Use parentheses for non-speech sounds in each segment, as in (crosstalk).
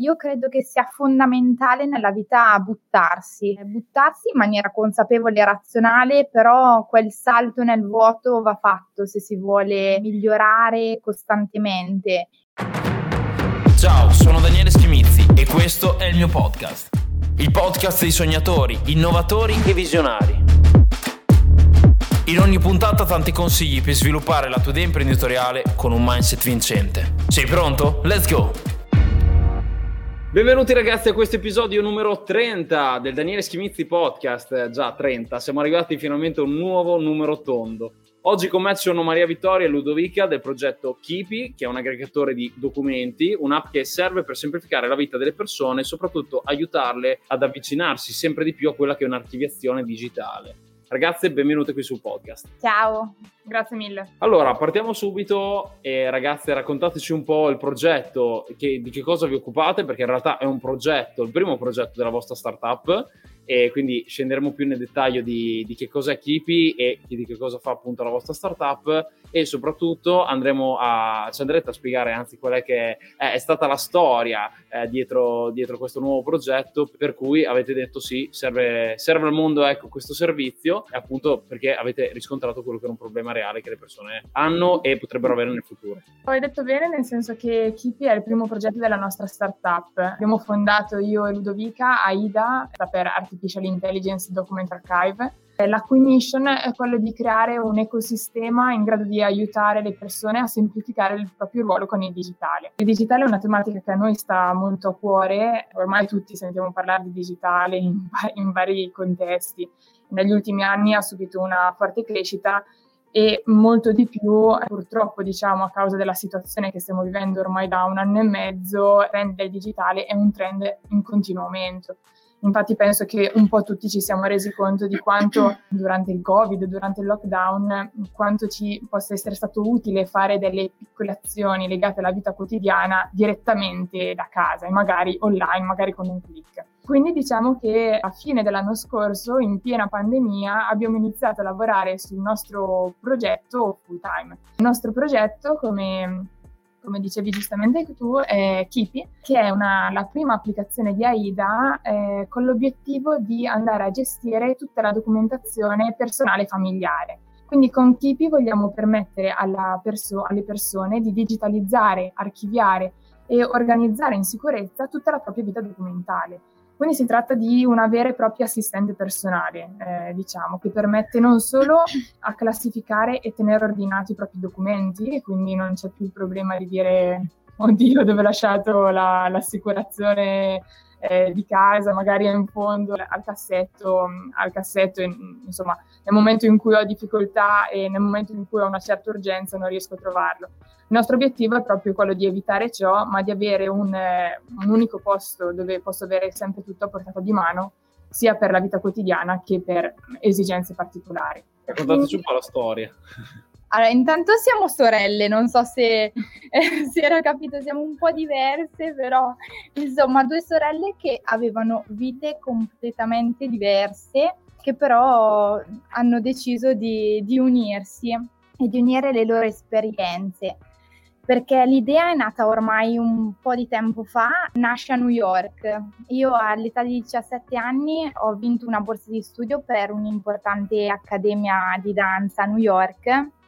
Io credo che sia fondamentale nella vita buttarsi, buttarsi in maniera consapevole e razionale, però quel salto nel vuoto va fatto se si vuole migliorare costantemente. Ciao, sono Daniele Schimizzi e questo è il mio podcast. Il podcast dei sognatori, innovatori e visionari. In ogni puntata tanti consigli per sviluppare la tua idea imprenditoriale con un mindset vincente. Sei pronto? Let's go! Benvenuti ragazzi a questo episodio numero 30 del Daniele Schimizzi Podcast, già 30, siamo arrivati finalmente a un nuovo numero tondo. Oggi con me sono Maria Vittoria e Ludovica del progetto Kipi, che è un aggregatore di documenti, un'app che serve per semplificare la vita delle persone e soprattutto aiutarle ad avvicinarsi sempre di più a quella che è un'archiviazione digitale. Ragazze, benvenute qui sul podcast. Ciao, grazie mille. Allora, partiamo subito e ragazze raccontateci un po' il progetto, che, di che cosa vi occupate, perché in realtà è un progetto, il primo progetto della vostra startup e quindi scenderemo più nel dettaglio di, di che cosa è Kipi e di che cosa fa appunto la vostra startup e soprattutto andremo a, ci andrete a spiegare anzi qual è che è, è stata la storia eh, dietro, dietro, questo nuovo progetto per cui avete detto sì, serve, serve al mondo ecco, questo servizio appunto perché avete riscontrato quello che è un problema reale che le persone hanno e potrebbero avere nel futuro. Hai detto bene nel senso che Kipi è il primo progetto della nostra startup. Abbiamo fondato io e Ludovica AIDA per artificial Artificial Intelligence Document Archive. La cui mission è quello di creare un ecosistema in grado di aiutare le persone a semplificare il proprio ruolo con il digitale. Il digitale è una tematica che a noi sta molto a cuore, ormai tutti sentiamo parlare di digitale in, in vari contesti. Negli ultimi anni ha subito una forte crescita e molto di più purtroppo diciamo a causa della situazione che stiamo vivendo ormai da un anno e mezzo il trend del digitale è un trend in continuo aumento Infatti penso che un po' tutti ci siamo resi conto di quanto (clears throat) durante il Covid, durante il lockdown, quanto ci possa essere stato utile fare delle piccole azioni legate alla vita quotidiana direttamente da casa e magari online, magari con un clic. Quindi diciamo che a fine dell'anno scorso, in piena pandemia, abbiamo iniziato a lavorare sul nostro progetto full time. Il nostro progetto, come come dicevi giustamente tu, è Kipi, che è una, la prima applicazione di AIDA eh, con l'obiettivo di andare a gestire tutta la documentazione personale e familiare. Quindi con Kipi vogliamo permettere perso- alle persone di digitalizzare, archiviare e organizzare in sicurezza tutta la propria vita documentale. Quindi si tratta di una vera e propria assistente personale, eh, diciamo, che permette non solo a classificare e tenere ordinati i propri documenti, e quindi non c'è più il problema di dire oddio dove ho lasciato la, l'assicurazione eh, di casa, magari in fondo al cassetto, al cassetto insomma, nel momento in cui ho difficoltà e nel momento in cui ho una certa urgenza non riesco a trovarlo. Il nostro obiettivo è proprio quello di evitare ciò, ma di avere un, eh, un unico posto dove posso avere sempre tutto a portata di mano, sia per la vita quotidiana che per esigenze particolari. Raccontateci un po' la storia. Allora, intanto siamo sorelle, non so se (laughs) eh, si era capito, siamo un po' diverse, però insomma due sorelle che avevano vite completamente diverse, che però hanno deciso di, di unirsi e di unire le loro esperienze. Perché l'idea è nata ormai un po' di tempo fa, nasce a New York. Io all'età di 17 anni ho vinto una borsa di studio per un'importante accademia di danza a New York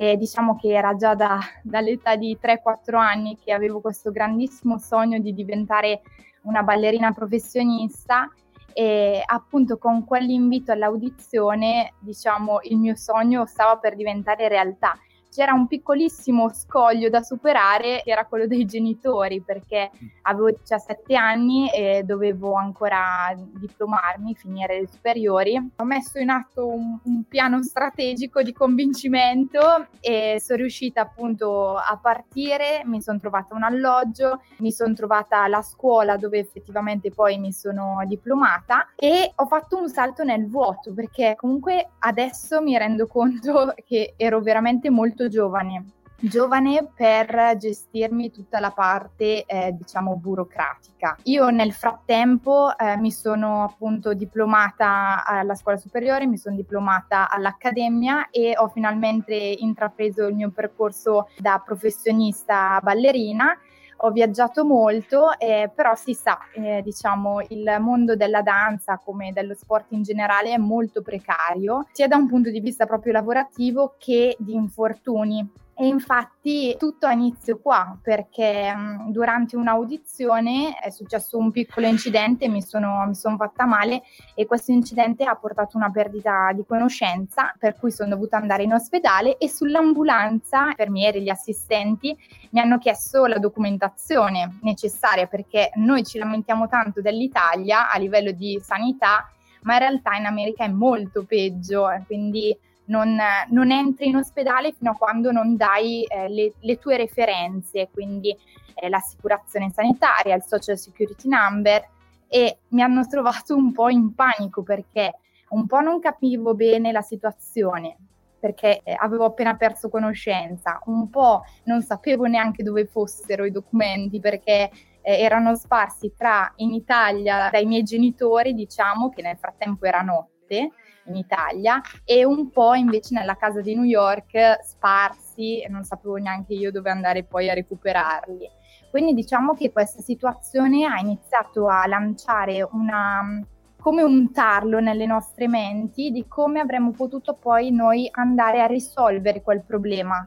e diciamo che era già da, (laughs) dall'età di 3-4 anni che avevo questo grandissimo sogno di diventare una ballerina professionista e appunto con quell'invito all'audizione diciamo il mio sogno stava per diventare realtà c'era un piccolissimo scoglio da superare che era quello dei genitori perché avevo 17 anni e dovevo ancora diplomarmi, finire le superiori. Ho messo in atto un, un piano strategico di convincimento e sono riuscita appunto a partire, mi sono trovata un alloggio, mi sono trovata la scuola dove effettivamente poi mi sono diplomata e ho fatto un salto nel vuoto perché comunque adesso mi rendo conto (laughs) che ero veramente molto molto giovane, giovane per gestirmi tutta la parte eh, diciamo burocratica. Io nel frattempo eh, mi sono appunto diplomata alla scuola superiore, mi sono diplomata all'accademia e ho finalmente intrapreso il mio percorso da professionista ballerina ho viaggiato molto, eh, però si sa, eh, diciamo, il mondo della danza come dello sport in generale è molto precario, sia da un punto di vista proprio lavorativo che di infortuni. E infatti tutto ha inizio qua perché mh, durante un'audizione è successo un piccolo incidente, mi sono, mi sono fatta male e questo incidente ha portato una perdita di conoscenza per cui sono dovuta andare in ospedale e sull'ambulanza i infermieri, gli assistenti mi hanno chiesto la documentazione necessaria perché noi ci lamentiamo tanto dell'Italia a livello di sanità ma in realtà in America è molto peggio, quindi non, non, entri in ospedale fino a quando non dai eh, le, le, tue referenze, quindi eh, l'assicurazione sanitaria, il social security number e mi hanno trovato un po' in panico perché un po' non capivo bene la situazione perché eh, avevo appena perso conoscenza, un po' non sapevo neanche dove fossero i documenti perché eh, erano sparsi tra in Italia dai miei genitori, diciamo che nel frattempo era notte in Italia e un po' invece nella casa di New York sparsi e non sapevo neanche io dove andare poi a recuperarli. Quindi diciamo che questa situazione ha iniziato a lanciare una, come un tarlo nelle nostre menti di come avremmo potuto poi noi andare a risolvere quel problema.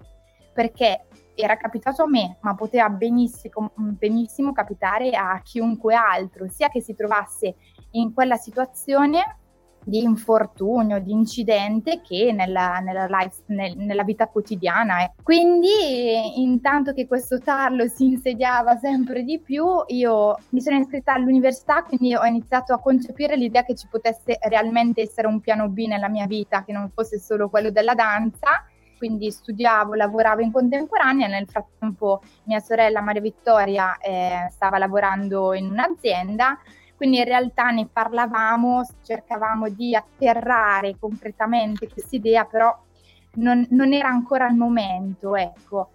Perché era capitato a me, ma poteva benissimo, benissimo capitare a chiunque altro, sia che si trovasse in quella situazione di infortunio, di incidente che nella, nella, life, nel, nella vita quotidiana. Eh. Quindi, intanto che questo tarlo si insediava sempre di più, io mi sono iscritta all'università, quindi ho iniziato a concepire l'idea che ci potesse realmente essere un piano B nella mia vita, che non fosse solo quello della danza. Quindi studiavo, lavoravo in contemporanea, nel frattempo mia sorella Maria Vittoria eh, stava lavorando in un'azienda quindi in realtà ne parlavamo, cercavamo di atterrare concretamente questa idea, però non, non era ancora il momento, ecco.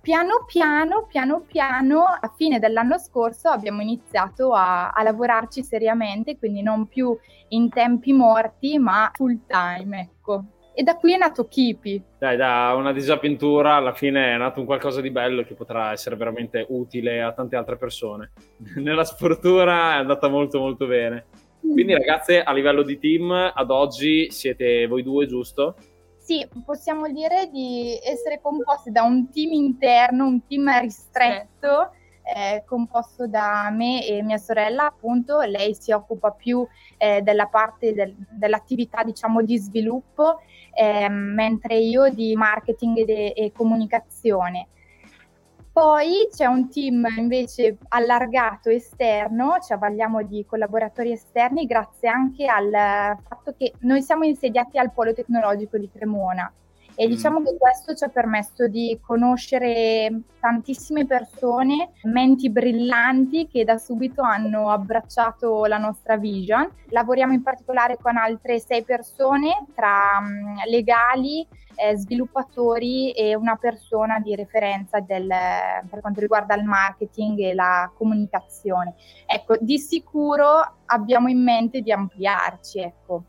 Piano piano, piano piano, a fine dell'anno scorso abbiamo iniziato a, a lavorarci seriamente, quindi non più in tempi morti, ma full time, ecco e da qui è nato Kipi. Dai, da una disavventura alla fine è nato un qualcosa di bello che potrà essere veramente utile a tante altre persone. (laughs) Nella sfortuna è andata molto molto bene. Quindi mm. ragazze, a livello di team, ad oggi siete voi due, giusto? Sì, possiamo dire di essere composti da un team interno, un team ristretto. Sì eh, composto da me e mia sorella, appunto, lei si occupa più eh, della parte del, dell'attività, diciamo, di sviluppo, eh, mentre io di marketing e, e comunicazione. Poi c'è un team invece allargato esterno, ci avvaliamo di collaboratori esterni grazie anche al fatto che noi siamo insediati al Polo Tecnologico di Cremona e mm. diciamo che questo ci ha permesso di conoscere tantissime persone, menti brillanti che da subito hanno abbracciato la nostra vision. Lavoriamo in particolare con altre sei persone tra um, legali, eh, sviluppatori e una persona di referenza del, per quanto riguarda il marketing e la comunicazione. Ecco, di sicuro abbiamo in mente di ampliarci, ecco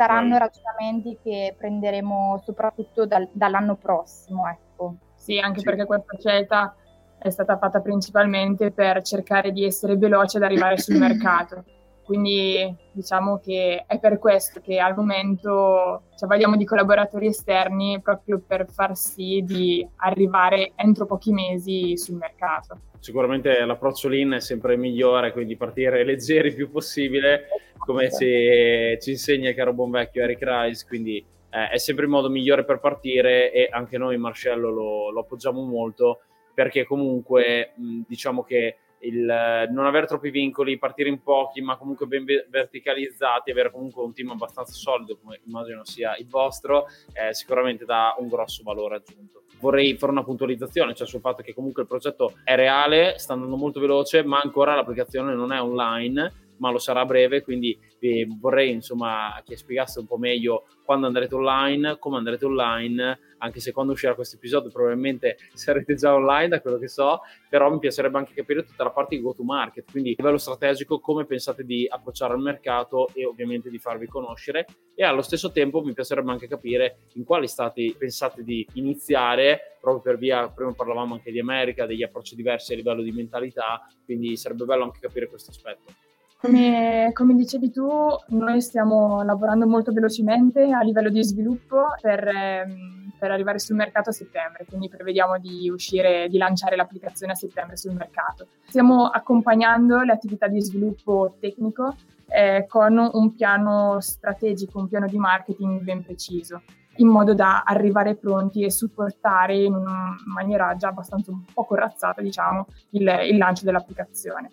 saranno ragionamenti che prenderemo soprattutto dal, dall'anno prossimo. Ecco. Sì, anche sì. perché questa scelta è stata fatta principalmente per cercare di essere veloce ad arrivare sul (clears throat) mercato. Quindi diciamo che è per questo che al momento ci avvaliamo di collaboratori esterni proprio per far sì di arrivare entro pochi mesi sul mercato. Sicuramente l'approccio lean è sempre migliore, quindi partire leggeri il più possibile, come ci, ci insegna il caro buon vecchio Eric Rice, quindi eh, è sempre il modo migliore per partire e anche noi Marcello lo, lo appoggiamo molto perché comunque mh, diciamo che il non avere troppi vincoli, partire in pochi, ma comunque ben verticalizzati, avere comunque un team abbastanza solido, come immagino sia il vostro, eh, sicuramente dà un grosso valore aggiunto. Vorrei fare una puntualizzazione, cioè sul fatto che comunque il progetto è reale, sta andando molto veloce, ma ancora l'applicazione non è online ma lo sarà a breve, quindi eh, vorrei insomma che spiegasse un po' meglio quando andrete online, come andrete online, anche se quando uscirà questo episodio probabilmente (laughs) sarete già online da quello che so, però mi piacerebbe anche capire tutta la parte di go to market, quindi a livello strategico come pensate di approcciare al mercato e ovviamente di farvi conoscere e allo stesso tempo mi piacerebbe anche capire in quali stati pensate di iniziare proprio per via, prima parlavamo anche di America, degli approcci diversi a livello di mentalità, quindi sarebbe bello anche capire questo aspetto. Come, come, dicevi tu, noi stiamo lavorando molto velocemente a livello di sviluppo per, ehm, per, arrivare sul mercato a settembre, quindi prevediamo di uscire, di lanciare l'applicazione a settembre sul mercato. Stiamo accompagnando le attività di sviluppo tecnico eh, con un piano strategico, un piano di marketing ben preciso in modo da arrivare pronti e supportare in maniera già abbastanza un po' corazzata, diciamo, il, il lancio dell'applicazione.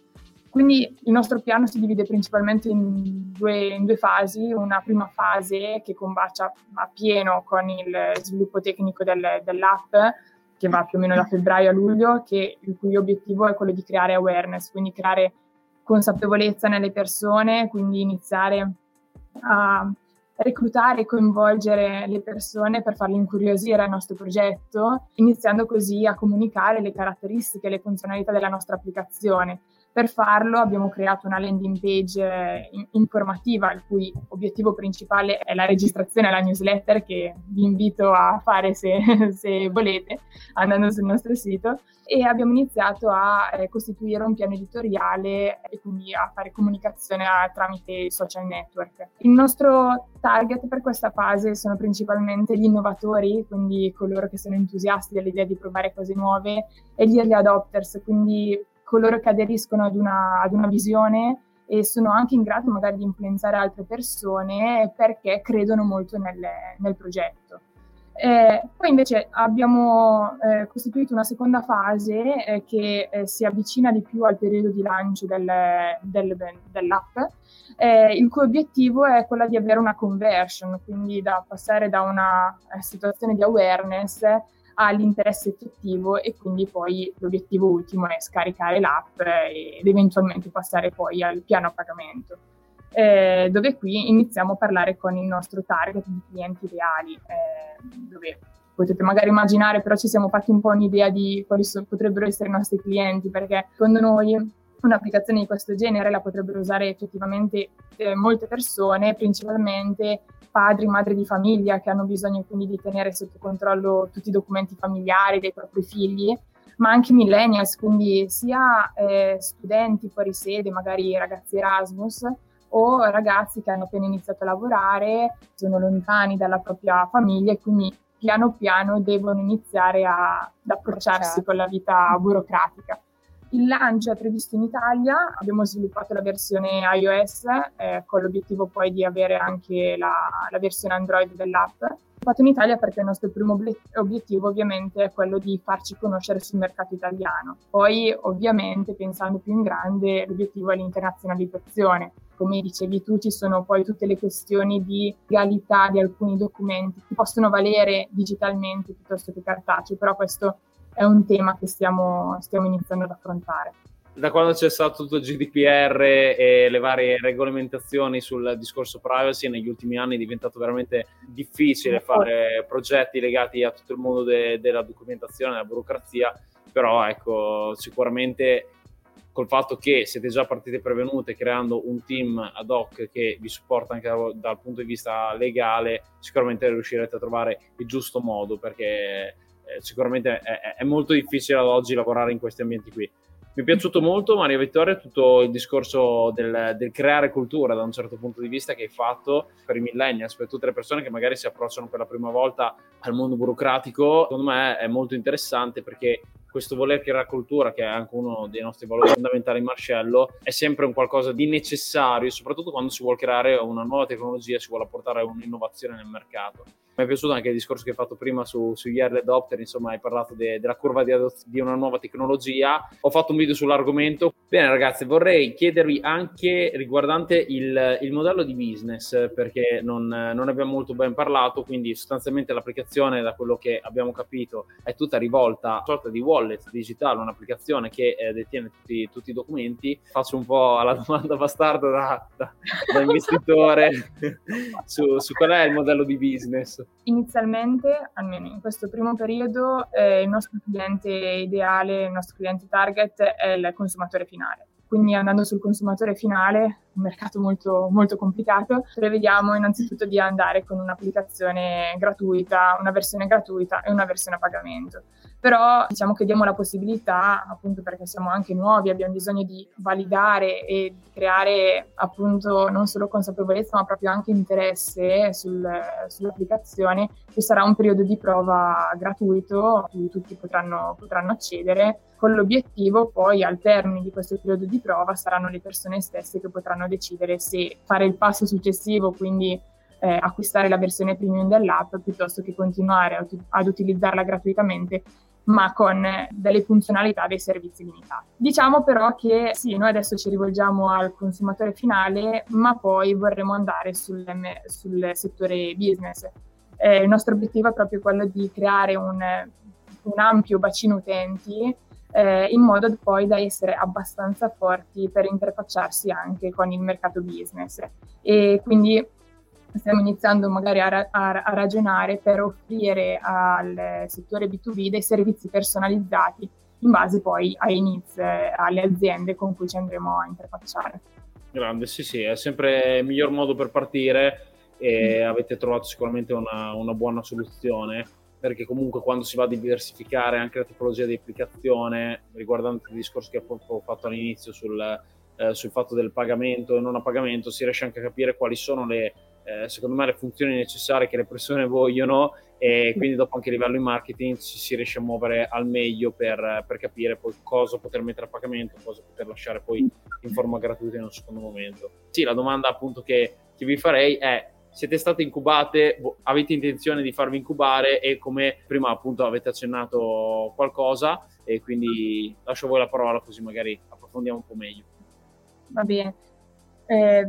Quindi il nostro piano si divide principalmente in due, in due, fasi, una prima fase che combacia a pieno con il sviluppo tecnico del, dell'app, che va più o meno da febbraio a luglio, che, il cui obiettivo è quello di creare awareness, quindi creare consapevolezza nelle persone, quindi iniziare a reclutare e coinvolgere le persone per farle incuriosire al nostro progetto, iniziando così a comunicare le caratteristiche e le funzionalità della nostra applicazione per farlo abbiamo creato una landing page eh, informativa il cui obiettivo principale è la registrazione alla newsletter che vi invito a fare se, (laughs) se volete andando sul nostro sito e abbiamo iniziato a eh, costituire un piano editoriale e quindi a fare comunicazione a, tramite social network. Il nostro target per questa fase sono principalmente gli innovatori, quindi coloro che sono entusiasti dell'idea di provare cose nuove e gli early adopters, quindi coloro che aderiscono ad una, ad una visione e sono anche in grado magari di influenzare altre persone perché credono molto nel, nel progetto. Eh, poi invece abbiamo eh, costituito una seconda fase eh, che eh, si avvicina di più al periodo di lancio del, del, dell'app, eh, il cui obiettivo è quello di avere una conversion, quindi da passare da una eh, situazione di awareness all'interesse effettivo e quindi poi l'obiettivo ultimo è scaricare l'app ed eventualmente passare poi al piano a pagamento. Eh, dove qui iniziamo a parlare con il nostro target di clienti reali, eh, dove potete magari immaginare, però ci siamo fatti un po' un'idea di quali so, potrebbero essere i nostri clienti, perché secondo noi un'applicazione di questo genere la potrebbero usare effettivamente eh, molte persone, principalmente padri, madri di famiglia che hanno bisogno quindi di tenere sotto controllo tutti i documenti familiari dei propri figli, ma anche millennials, quindi sia eh, studenti fuori sede, magari ragazzi Erasmus, o ragazzi che hanno appena iniziato a lavorare, sono lontani dalla propria famiglia e quindi piano piano devono iniziare a, ad approcciarsi con la vita burocratica. Il lancio è previsto in Italia, abbiamo sviluppato la versione iOS eh, con l'obiettivo poi di avere anche la, la versione Android dell'app. Fatto in Italia perché il nostro primo obiettivo ovviamente è quello di farci conoscere sul mercato italiano. Poi ovviamente pensando più in grande l'obiettivo è l'internazionalizzazione. Come dicevi tu ci sono poi tutte le questioni di legalità di alcuni documenti che possono valere digitalmente piuttosto che cartacei, però questo è un tema che stiamo, stiamo iniziando ad affrontare. Da quando c'è stato tutto il GDPR e le varie regolamentazioni sul discorso privacy, negli ultimi anni è diventato veramente difficile fare progetti legati a tutto il mondo de- della documentazione, della burocrazia, però ecco, sicuramente col fatto che siete già partite prevenute creando un team ad hoc che vi supporta anche dal, dal punto di vista legale, sicuramente riuscirete a trovare il giusto modo perché eh, sicuramente è, è, molto difficile ad oggi lavorare in questi ambienti qui. Mi è piaciuto molto, Maria Vittoria, tutto il discorso del, del, creare cultura da un certo punto di vista che hai fatto per i millennials, per tutte le persone che magari si approcciano per la prima volta al mondo burocratico. Secondo me è molto interessante perché questo voler creare cultura, che è anche uno dei nostri valori fondamentali in Marcello, è sempre un qualcosa di necessario, soprattutto quando si vuole creare una nuova tecnologia, si vuole apportare un'innovazione nel mercato. Mi è piaciuto anche il discorso che hai fatto prima su, sugli early adopter, insomma hai parlato de, della curva di, adot- di una nuova tecnologia. Ho fatto un video sull'argomento, Bene ragazzi, vorrei chiedervi anche riguardante il, il modello di business, perché non, non, abbiamo molto ben parlato, quindi sostanzialmente l'applicazione, da quello che abbiamo capito, è tutta rivolta a una sorta di wallet digitale, un'applicazione che eh, detiene tutti, tutti, i documenti. Faccio un po' la domanda bastarda da, da, da investitore (laughs) su, su, qual è il modello di business. Inizialmente, almeno in questo primo periodo, eh, il nostro cliente ideale, il nostro cliente target è il consumatore finale finale. Quindi andando sul consumatore finale, un mercato molto, molto complicato, prevediamo innanzitutto di andare con un'applicazione gratuita, una versione gratuita e una versione a pagamento. Però diciamo che diamo la possibilità, appunto perché siamo anche nuovi, abbiamo bisogno di validare e di creare appunto non solo consapevolezza ma proprio anche interesse sul, sull'applicazione. Ci sarà un periodo di prova gratuito a cui tutti potranno, potranno accedere con l'obiettivo poi al termine di questo periodo di prova saranno le persone stesse che potranno decidere se fare il passo successivo, quindi eh, acquistare la versione premium dell'app piuttosto che continuare ad, ad utilizzarla gratuitamente ma con delle funzionalità dei servizi limitati. Diciamo però che sì, noi adesso ci rivolgiamo al consumatore finale, ma poi vorremmo andare sul, sul settore business. Eh, il nostro obiettivo è proprio quello di creare un, un ampio bacino utenti eh, in modo poi da essere abbastanza forti per interfacciarsi anche con il mercato business. E quindi stiamo iniziando magari a, ra- a, ragionare per offrire al settore B2B dei servizi personalizzati in base poi ai needs, eh, alle aziende con cui ci andremo a interfacciare. Grande, sì, sì, è sempre il miglior modo per partire e mm. avete trovato sicuramente una, una buona soluzione perché comunque quando si va a diversificare anche la tipologia di applicazione, riguardante il discorso che ho fatto all'inizio sul, eh, sul fatto del pagamento e non a pagamento, si riesce anche a capire quali sono le, eh, secondo me, le funzioni necessarie che le persone vogliono e quindi dopo anche a livello di marketing ci si riesce a muovere al meglio per, per capire poi cosa poter mettere a pagamento, cosa poter lasciare poi in forma gratuita in un secondo momento. Sì, la domanda appunto che, che vi farei è siete state incubate, avete intenzione di farvi incubare e come prima appunto avete accennato qualcosa e quindi lascio a voi la parola così magari approfondiamo un po' meglio. Va bene. Eh,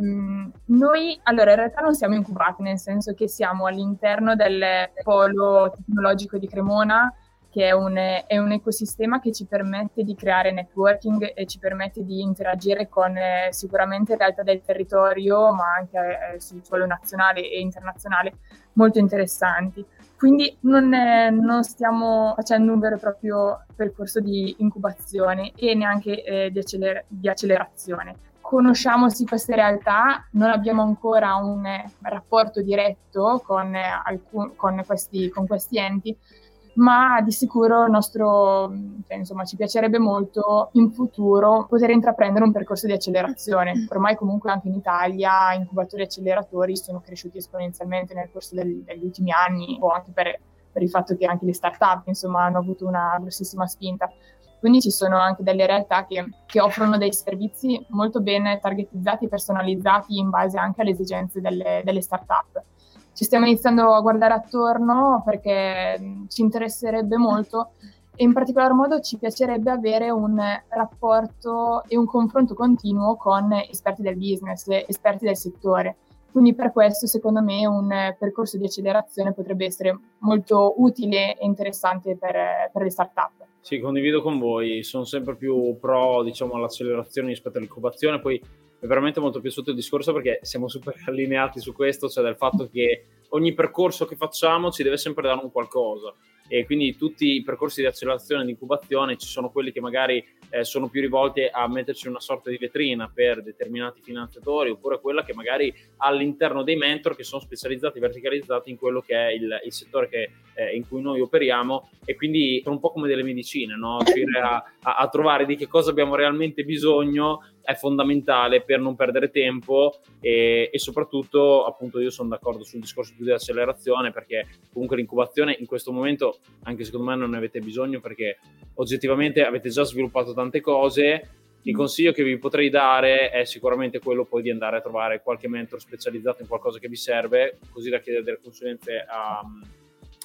noi allora in realtà non siamo incubati, nel senso che siamo all'interno del polo tecnologico di Cremona che è un, è un, ecosistema che ci permette di creare networking e ci permette di interagire con eh, sicuramente realtà del territorio, ma anche eh, sul suolo nazionale e internazionale molto interessanti. Quindi non, è, non, stiamo facendo un vero e proprio percorso di incubazione e neanche eh, di, acceler- di, accelerazione. Conosciamo sì queste realtà, non abbiamo ancora un eh, rapporto diretto con, eh, alcun, con, questi, con questi enti, ma di sicuro il nostro, cioè, insomma, ci piacerebbe molto in futuro poter intraprendere un percorso di accelerazione. Ormai comunque anche in Italia incubatori e acceleratori sono cresciuti esponenzialmente nel corso del, degli ultimi anni, o anche per, per il fatto che anche le start-up insomma, hanno avuto una grossissima spinta. Quindi ci sono anche delle realtà che, che, offrono dei servizi molto ben targetizzati e personalizzati in base anche alle esigenze delle, delle start-up ci stiamo iniziando a guardare attorno perché ci interesserebbe molto e in particolar modo ci piacerebbe avere un rapporto e un confronto continuo con esperti del business, esperti del settore. Quindi per questo secondo me un percorso di accelerazione potrebbe essere molto utile e interessante per, per le start-up. Sì, condivido con voi, sono sempre più pro diciamo, all'accelerazione rispetto all'incubazione, poi è veramente molto piaciuto il discorso perché siamo super (laughs) allineati su questo, cioè del fatto che ogni percorso che facciamo ci deve sempre dare un qualcosa e quindi tutti i percorsi di accelerazione e di incubazione ci sono quelli che magari eh, sono più rivolti a metterci una sorta di vetrina per determinati finanziatori oppure quella che magari all'interno dei mentor che sono specializzati, verticalizzati in quello che è il, il settore che, eh, in cui noi operiamo e quindi sono un po' come delle medicine, no? riuscire a, a, a trovare di che cosa abbiamo realmente bisogno è fondamentale per non perdere tempo e, e, soprattutto appunto io sono d'accordo sul discorso più di accelerazione perché comunque l'incubazione in questo momento anche secondo me non ne avete bisogno perché oggettivamente avete già sviluppato tante cose. Il consiglio che vi potrei dare è sicuramente quello poi di andare a trovare qualche mentor specializzato in qualcosa che vi serve così da chiedere delle consulenze a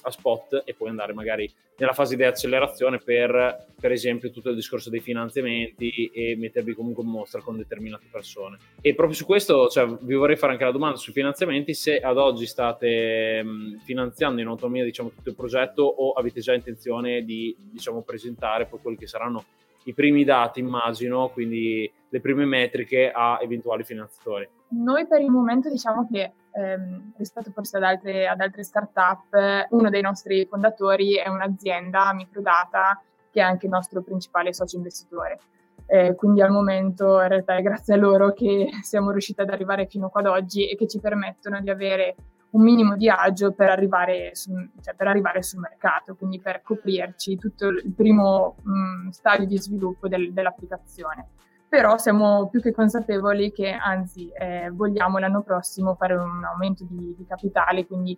a spot e poi andare magari nella fase di accelerazione per, per esempio, tutto il discorso dei finanziamenti e mettervi comunque in mostra con determinate persone. E proprio su questo cioè, vi vorrei fare anche la domanda sui finanziamenti, se ad oggi state mh, finanziando in autonomia diciamo, tutto il progetto o avete già intenzione di diciamo, presentare poi quelli che saranno i primi dati, immagino, quindi le prime metriche a eventuali finanziatori. Noi per il momento diciamo che ehm, rispetto forse ad altre, ad altre start-up, uno dei nostri fondatori è un'azienda, Microdata, che è anche il nostro principale socio investitore. Eh, quindi al momento in realtà è grazie a loro che (laughs) siamo riusciti ad arrivare fino ad oggi e che ci permettono di avere un minimo di agio per arrivare, su, cioè per arrivare sul mercato, quindi per coprirci tutto il primo mh, stadio di sviluppo del, dell'applicazione però siamo più che consapevoli che anzi eh, vogliamo l'anno prossimo fare un aumento di, di capitale, quindi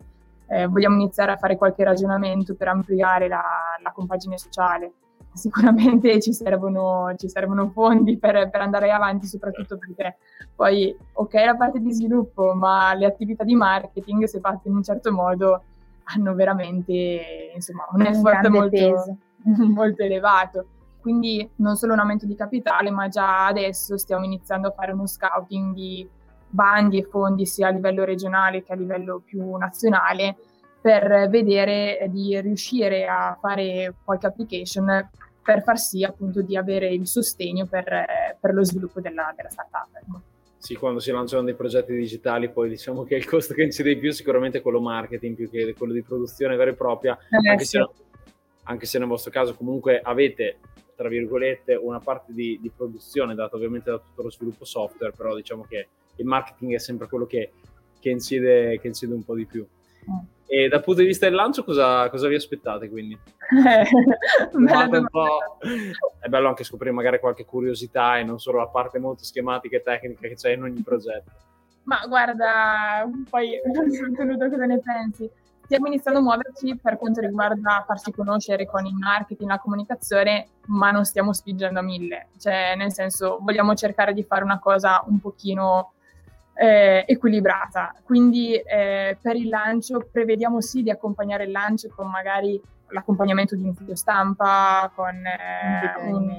eh, vogliamo iniziare a fare qualche ragionamento per ampliare la, la compagine sociale. Sicuramente ci servono, ci servono fondi per, per, andare avanti, soprattutto perché poi, ok, la parte di sviluppo, ma le attività di marketing, se fatte in un certo modo, hanno veramente insomma, un effort molto, (laughs) molto elevato quindi non solo un aumento di capitale, ma già adesso stiamo iniziando a fare uno scouting di bandi e fondi sia a livello regionale che a livello più nazionale per vedere di riuscire a fare qualche application per far sì appunto di avere il sostegno per, per lo sviluppo della, della startup. Ecco. Sì, quando si lanciano dei progetti digitali, poi diciamo che il costo che incide di più sicuramente è quello marketing più che quello di produzione vera e propria, eh, anche, sì. se, anche se nel vostro caso comunque avete tra virgolette, una parte di, di, produzione data ovviamente da tutto lo sviluppo software, però diciamo che il marketing è sempre quello che, che, incide, che incide, un po' di più. Mm. E dal punto di vista del lancio cosa, cosa vi aspettate quindi? (laughs) è bello anche scoprire magari qualche curiosità e non solo la parte molto schematica e tecnica che c'è in ogni progetto. Ma guarda, poi (laughs) non so cosa ne pensi stiamo iniziando a muoverci per quanto riguarda farsi conoscere con il marketing, la comunicazione, ma non stiamo spingendo a mille. Cioè, nel senso, vogliamo cercare di fare una cosa un pochino eh, equilibrata. Quindi eh, per il lancio prevediamo sì di accompagnare il lancio con magari l'accompagnamento di un video stampa, con eh, un,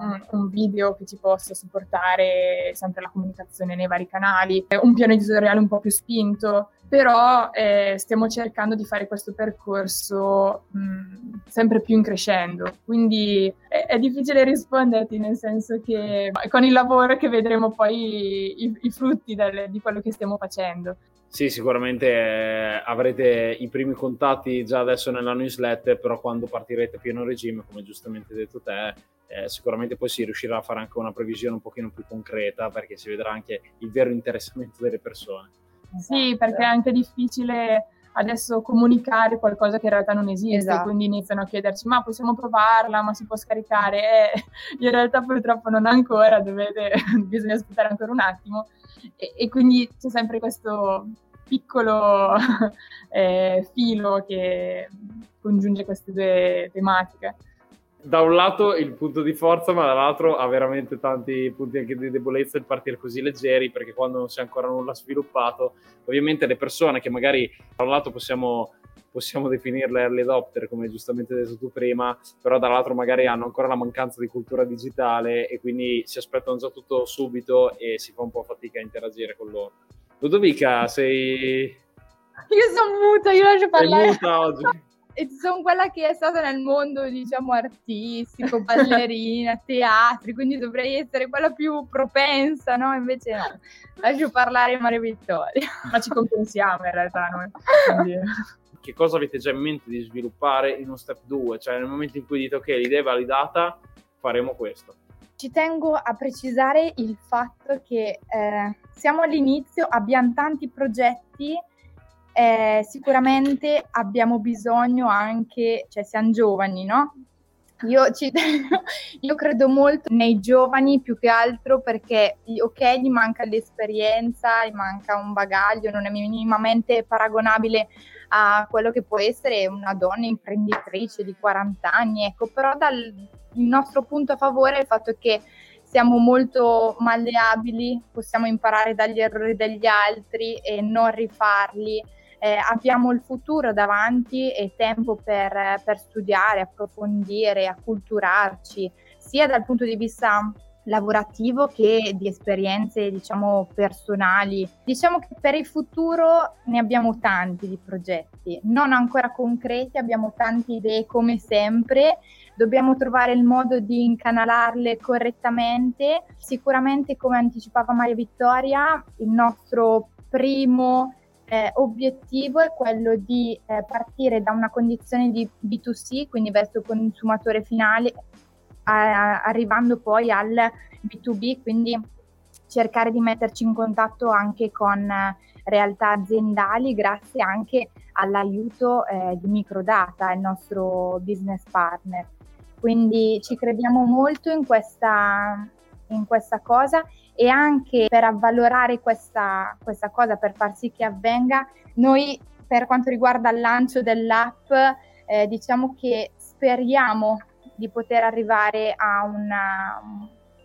un, un, video che ci possa supportare sempre la comunicazione nei vari canali, un piano editoriale un po' più spinto, però eh, stiamo cercando di fare questo percorso mh, sempre più in crescendo, quindi è, è, difficile risponderti nel senso che con il lavoro che vedremo poi i, i frutti del, di quello che stiamo facendo. Sì, sicuramente eh, avrete i primi contatti già adesso nella newsletter, però quando partirete pieno regime, come giustamente detto te, eh, sicuramente poi si riuscirà a fare anche una previsione un pochino più concreta perché si vedrà anche il vero interessamento delle persone. Sì, perché è anche difficile adesso comunicare qualcosa che in realtà non esiste, esatto. quindi iniziano a chiederci ma possiamo provarla, ma si può scaricare? Eh, (laughs) in realtà purtroppo non ancora, dovete, (laughs) bisogna aspettare ancora un attimo e, e quindi c'è sempre questo piccolo (laughs) eh, filo che congiunge queste due tematiche da un lato il punto di forza, ma dall'altro ha veramente tanti punti anche di debolezza il partire così leggeri, perché quando non si è ancora nulla sviluppato, ovviamente le persone che magari da un lato possiamo, possiamo definirle early adopter, come giustamente hai detto tu prima, però dall'altro magari hanno ancora la mancanza di cultura digitale e quindi si aspettano già tutto subito e si fa un po' fatica a interagire con loro. Ludovica, sei... Io sono muta, io lascio parlare. Sei muta oggi (laughs) sono quella che è stata nel mondo, diciamo, artistico, ballerina, (laughs) teatri, quindi dovrei essere quella più propensa, no? Invece no, lascio parlare Maria Vittoria. Ma ci compensiamo in realtà noi. Quindi... (laughs) Che cosa avete già in mente di sviluppare in uno step 2? Cioè nel momento in cui dite ok, l'idea è validata, faremo questo. Ci tengo a precisare il fatto che eh, siamo all'inizio, abbiamo tanti progetti eh, sicuramente abbiamo bisogno anche, cioè siamo giovani, no? Io, ci, (laughs) io, credo molto nei giovani più che altro perché, ok, gli manca l'esperienza, gli manca un bagaglio, non è minimamente paragonabile a quello che può essere una donna imprenditrice di 40 anni, ecco, però dal il nostro punto a favore è il fatto che siamo molto malleabili, possiamo imparare dagli errori degli altri e non rifarli eh, abbiamo il futuro davanti e tempo per, per studiare, approfondire, acculturarci, sia dal punto di vista lavorativo che di esperienze diciamo personali. Diciamo che per il futuro ne abbiamo tanti di progetti, non ancora concreti, abbiamo tante idee come sempre, dobbiamo trovare il modo di incanalarle correttamente. Sicuramente come anticipava Maria Vittoria, il nostro primo eh, obiettivo è quello di eh, partire da una condizione di B2C, quindi verso il consumatore finale, a, arrivando poi al B2B, quindi cercare di metterci in contatto anche con eh, realtà aziendali grazie anche all'aiuto eh, di Microdata, il nostro business partner. Quindi ci crediamo molto in questa, in questa cosa e anche per avvalorare questa, questa cosa, per far sì che avvenga, noi per quanto riguarda il lancio dell'app, eh, diciamo che speriamo di poter arrivare a una,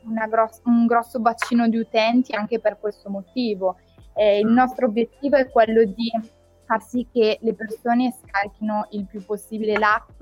una gross- un grosso bacino di utenti anche per questo motivo. Eh, il nostro obiettivo è quello di far sì che le persone scarichino il più possibile l'app,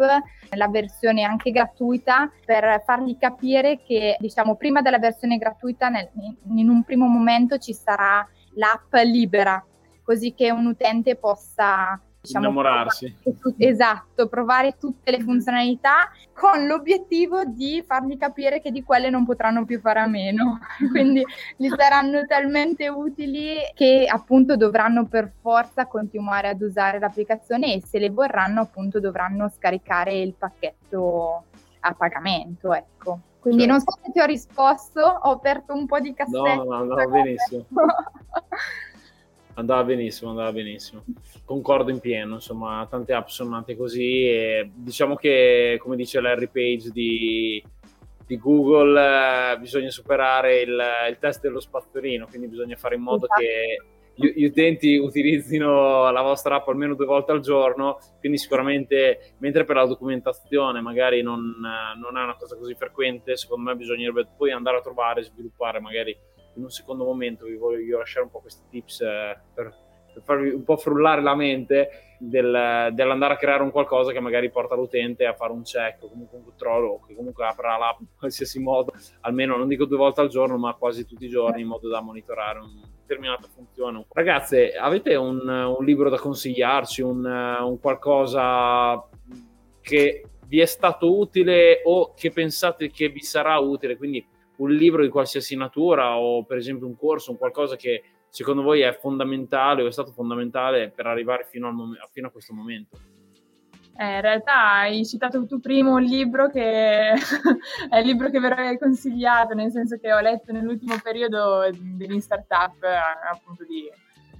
la versione anche gratuita, per fargli capire che, diciamo, prima della versione gratuita, nel, in un primo momento ci sarà l'app libera, così che un utente possa diciamo, innamorarsi. Provare, esatto, provare tutte le funzionalità con l'obiettivo di fargli capire che di quelle non potranno più fare a meno. (laughs) Quindi gli saranno talmente utili che appunto dovranno per forza continuare ad usare l'applicazione e se le vorranno appunto dovranno scaricare il pacchetto a pagamento, ecco. Quindi certo. non so se ti ho risposto, ho aperto un po' di cassetto. No, no, no, benissimo. (laughs) andava benissimo, andava benissimo. Concordo in pieno, insomma, tante app sono nate così e diciamo che, come dice Larry Page di, di Google, eh, bisogna superare il, il, test dello spazzolino, quindi bisogna fare in modo esatto. che gli, gli, utenti utilizzino la vostra app almeno due volte al giorno, quindi sicuramente, mentre per la documentazione magari non, non è una cosa così frequente, secondo me bisognerebbe poi andare a trovare, sviluppare magari in un secondo momento vi voglio lasciare un po' questi tips eh, per, per, farvi un po' frullare la mente del, dell'andare a creare un qualcosa che magari porta l'utente a fare un check o comunque un controllo o che comunque apra l'app in qualsiasi modo, almeno non dico due volte al giorno ma quasi tutti i giorni in modo da monitorare una determinata funzione. Ragazze, avete un, un libro da consigliarci, un, un qualcosa che vi è stato utile o che pensate che vi sarà utile? Quindi un libro di qualsiasi natura o per esempio un corso, un qualcosa che secondo voi è fondamentale o è stato fondamentale per arrivare fino, mom- fino a questo momento? Eh, in realtà hai citato tu prima un libro che (laughs) è il libro che verrei consigliato, nel senso che ho letto nell'ultimo periodo dell'in startup appunto di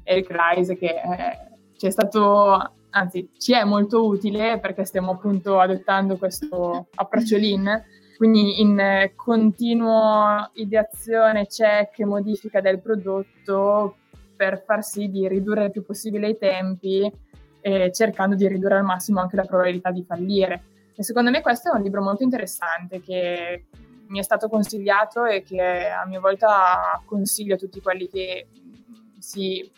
Eric Rice che eh, ci è stato, anzi ci è molto utile perché stiamo appunto adottando questo approccio lean quindi in eh, continuo ideazione, check modifica del prodotto per far sì di ridurre il più possibile i tempi e cercando di ridurre al massimo anche la probabilità di fallire. E secondo me questo è un libro molto interessante che mi è stato consigliato e che a mia volta consiglio a tutti quelli che si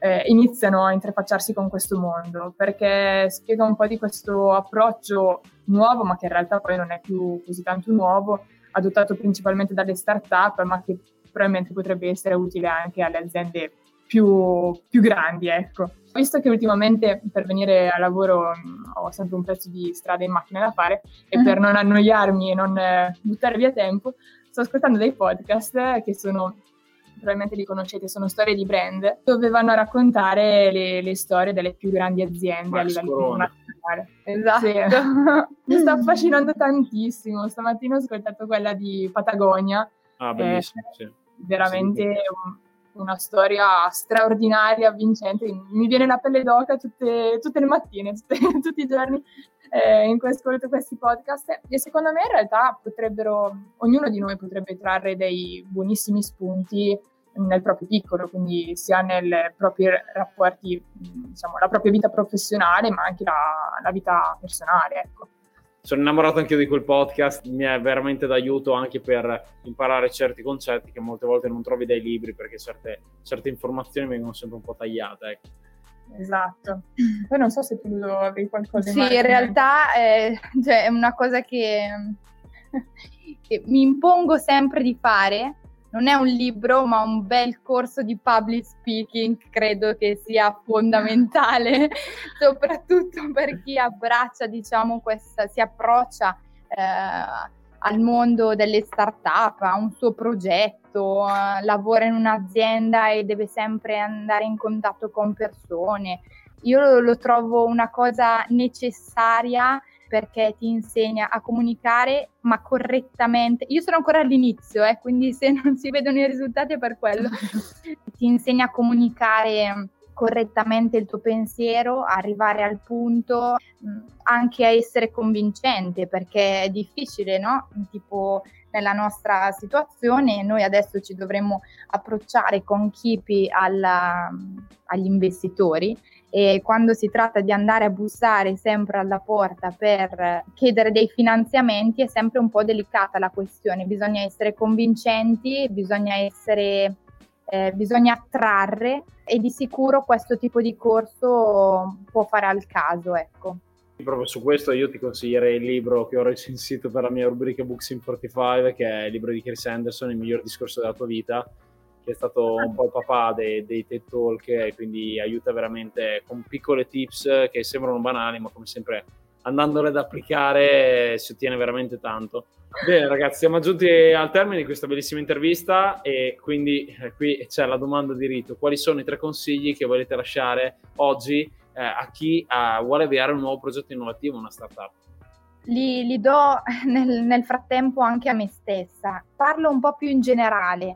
eh, iniziano a interfacciarsi con questo mondo, perché spiega un po' di questo approccio nuovo, ma che in realtà poi non è più così tanto nuovo, adottato principalmente dalle start-up, ma che probabilmente potrebbe essere utile anche alle aziende più, più grandi, ecco. Visto che ultimamente per venire a lavoro mh, ho sempre un pezzo di strada in macchina da fare e uh-huh. per non annoiarmi e non eh, buttare via tempo, sto ascoltando dei podcast che sono probabilmente li conoscete, sono storie di brand, dove vanno a raccontare le, le storie delle più grandi aziende Max a livello internazionale. Esatto. Sì. (laughs) Mi sta affascinando tantissimo. Stamattina ho ascoltato quella di Patagonia. Ah, bellissimo, eh, sì. Veramente sì. Una storia straordinaria, avvincente. Mi viene la pelle d'oca tutte, tutte le mattine, tutte, (laughs) tutti i giorni eh, in cui ascolto questi podcast e secondo me in realtà potrebbero, ognuno di noi potrebbe trarre dei buonissimi spunti nel proprio piccolo, quindi sia nei propri rapporti, diciamo, la propria vita professionale, ma anche la, la vita personale, ecco. Sono innamorato anche io di quel podcast, mi è veramente d'aiuto anche per imparare certi concetti che molte volte non trovi dai libri perché certe, certe informazioni vengono sempre un po' tagliate. Ecco. Esatto. Poi non so se tu avevi qualcosa in Sì, in realtà è, cioè, è una cosa che, (laughs) che mi impongo sempre di fare non è un libro, ma un bel corso di public speaking, credo che sia fondamentale, (laughs) soprattutto per chi abbraccia, diciamo, questa, si approccia eh, al mondo delle start-up, ha un suo progetto, eh, lavora in un'azienda e deve sempre andare in contatto con persone. Io lo, lo trovo una cosa necessaria perché ti insegna a comunicare ma correttamente. Io sono ancora all'inizio, eh, quindi se (laughs) non si vedono i risultati è per quello. (laughs) ti insegna a comunicare correttamente il tuo pensiero, arrivare al punto, mm, anche a essere convincente, perché è difficile, no? Tipo nella nostra situazione, noi adesso ci dovremmo approcciare con Kipi alla, agli investitori e quando si tratta di andare a bussare sempre alla porta per chiedere dei finanziamenti è sempre un po' delicata la questione, bisogna essere convincenti, bisogna essere eh, bisogna attrarre e di sicuro questo tipo di corso può fare al caso, ecco. Proprio su questo io ti consiglierei il libro che ho recensito per la mia rubrica Books in 45, che è il libro di Chris Anderson, Il miglior discorso della tua vita, che è stato un po' il papà dei, dei TED Talk e quindi aiuta veramente con piccole tips che sembrano banali, ma come sempre andandole ad applicare si ottiene veramente tanto. Bene ragazzi, siamo giunti al termine di questa bellissima intervista e quindi eh, qui c'è la domanda di rito. Quali sono i tre consigli che volete lasciare oggi eh, a chi eh, vuole avviare un nuovo progetto innovativo, una startup? Li, li do nel, nel frattempo anche a me stessa. Parlo un po' più in generale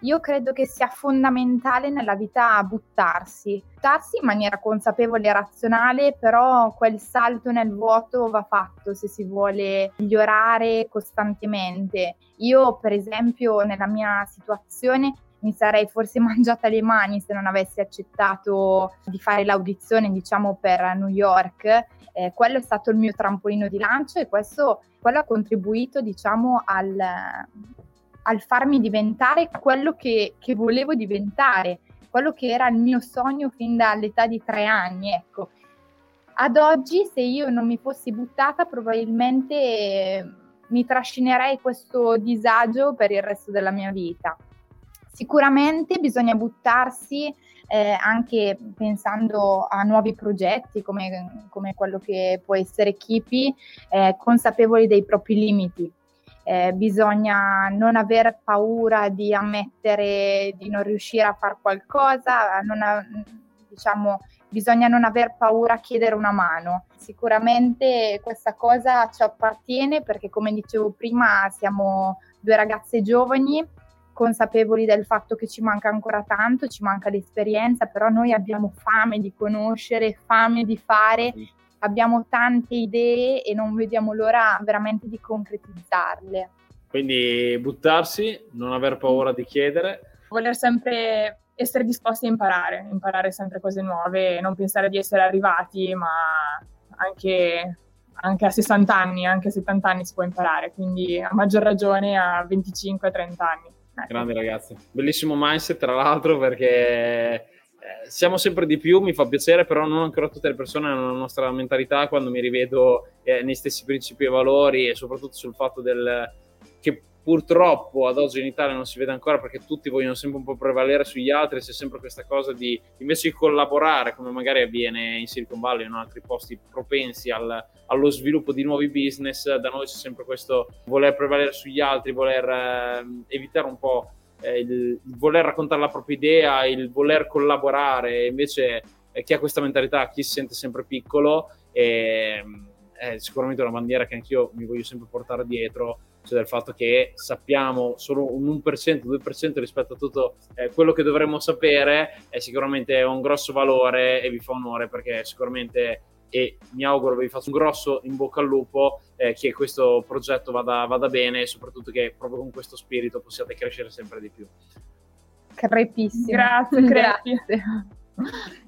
io credo che sia fondamentale nella vita buttarsi, buttarsi in maniera consapevole e razionale, però quel salto nel vuoto va fatto se si vuole migliorare costantemente. Io, per esempio, nella mia situazione mi sarei forse (laughs) mangiata le mani se non avessi accettato di fare l'audizione, diciamo, per New York. Eh, quello è stato il mio trampolino di lancio e questo quello ha contribuito, diciamo, al, al farmi diventare quello che, che, volevo diventare, quello che era il mio sogno fin dall'età di tre anni. Ecco. Ad oggi, se io non mi fossi buttata, probabilmente eh, mi trascinerei questo disagio per il resto della mia vita. Sicuramente bisogna buttarsi eh, anche pensando a nuovi progetti come, come, quello che può essere Kipi, eh, consapevoli dei propri limiti eh, bisogna non aver paura di ammettere di non riuscire a fare qualcosa, ha, diciamo, bisogna non aver paura a chiedere una mano. Sicuramente questa cosa ci appartiene perché come dicevo prima siamo due ragazze giovani consapevoli del fatto che ci manca ancora tanto, ci manca l'esperienza, però noi abbiamo fame di conoscere, fame di fare abbiamo tante idee e non vediamo l'ora veramente di concretizzarle. Quindi buttarsi, non aver paura di chiedere. Voler sempre essere disposti a imparare, imparare sempre cose nuove non pensare di essere arrivati, ma anche, anche a 60 anni, anche a 70 anni si può imparare, quindi a maggior ragione a 25-30 anni. Grande ragazzi, bellissimo mindset tra l'altro perché eh, siamo sempre di più, mi fa piacere, però non ancora tutte le persone hanno la nostra mentalità quando mi rivedo eh, nei stessi principi e valori e soprattutto sul fatto del, che purtroppo ad oggi in Italia non si vede ancora perché tutti vogliono sempre un po' prevalere sugli altri, c'è sempre questa cosa di invece di collaborare come magari avviene in Silicon Valley o in altri posti propensi al, allo sviluppo di nuovi business, da noi c'è sempre questo voler prevalere sugli altri, voler eh, evitare un po' eh, il, voler raccontare la propria idea, il voler collaborare, invece eh, chi ha questa mentalità, chi si sente sempre piccolo, è, è sicuramente una bandiera che anch'io mi voglio sempre portare dietro, cioè del fatto che sappiamo solo un 1%, 2% rispetto a tutto eh, quello che dovremmo sapere, è sicuramente un grosso valore e vi fa onore perché sicuramente e mi auguro vi faccio un grosso in bocca al lupo eh, che questo progetto vada, vada, bene e soprattutto che proprio con questo spirito possiate crescere sempre di più. Crepissimo. Grazie, (laughs) grazie. (laughs)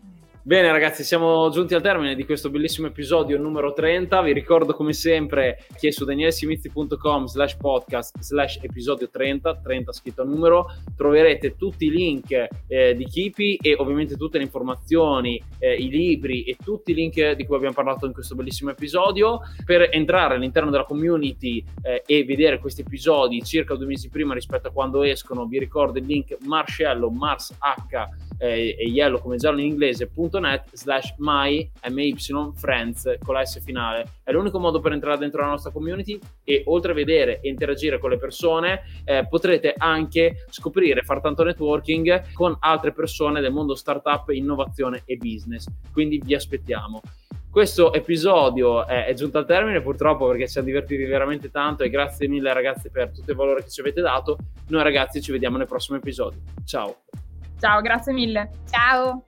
Bene ragazzi, siamo giunti al termine di questo bellissimo episodio numero 30. Vi ricordo come sempre che su danielsimizzi.com slash podcast slash episodio 30, 30 scritto a numero, troverete tutti i link eh, di Kipi e ovviamente tutte le informazioni, eh, i libri e tutti i link di cui abbiamo parlato in questo bellissimo episodio. Per entrare all'interno della community eh, e vedere questi episodi circa due mesi prima rispetto a quando escono, vi ricordo il link Marcello, Mars H eh, e Yellow come giallo in inglese.net slash my friends con la S finale. È l'unico modo per entrare dentro la nostra community e oltre a vedere e interagire con le persone eh, potrete anche scoprire, far tanto networking con altre persone del mondo startup, innovazione e business. Quindi vi aspettiamo. Questo episodio è, è, giunto al termine purtroppo perché ci siamo divertiti veramente tanto e grazie mille ragazzi per tutto il valore che ci avete dato. Noi ragazzi ci vediamo nel prossimo episodio. Ciao! Ciao, grazie mille. Ciao.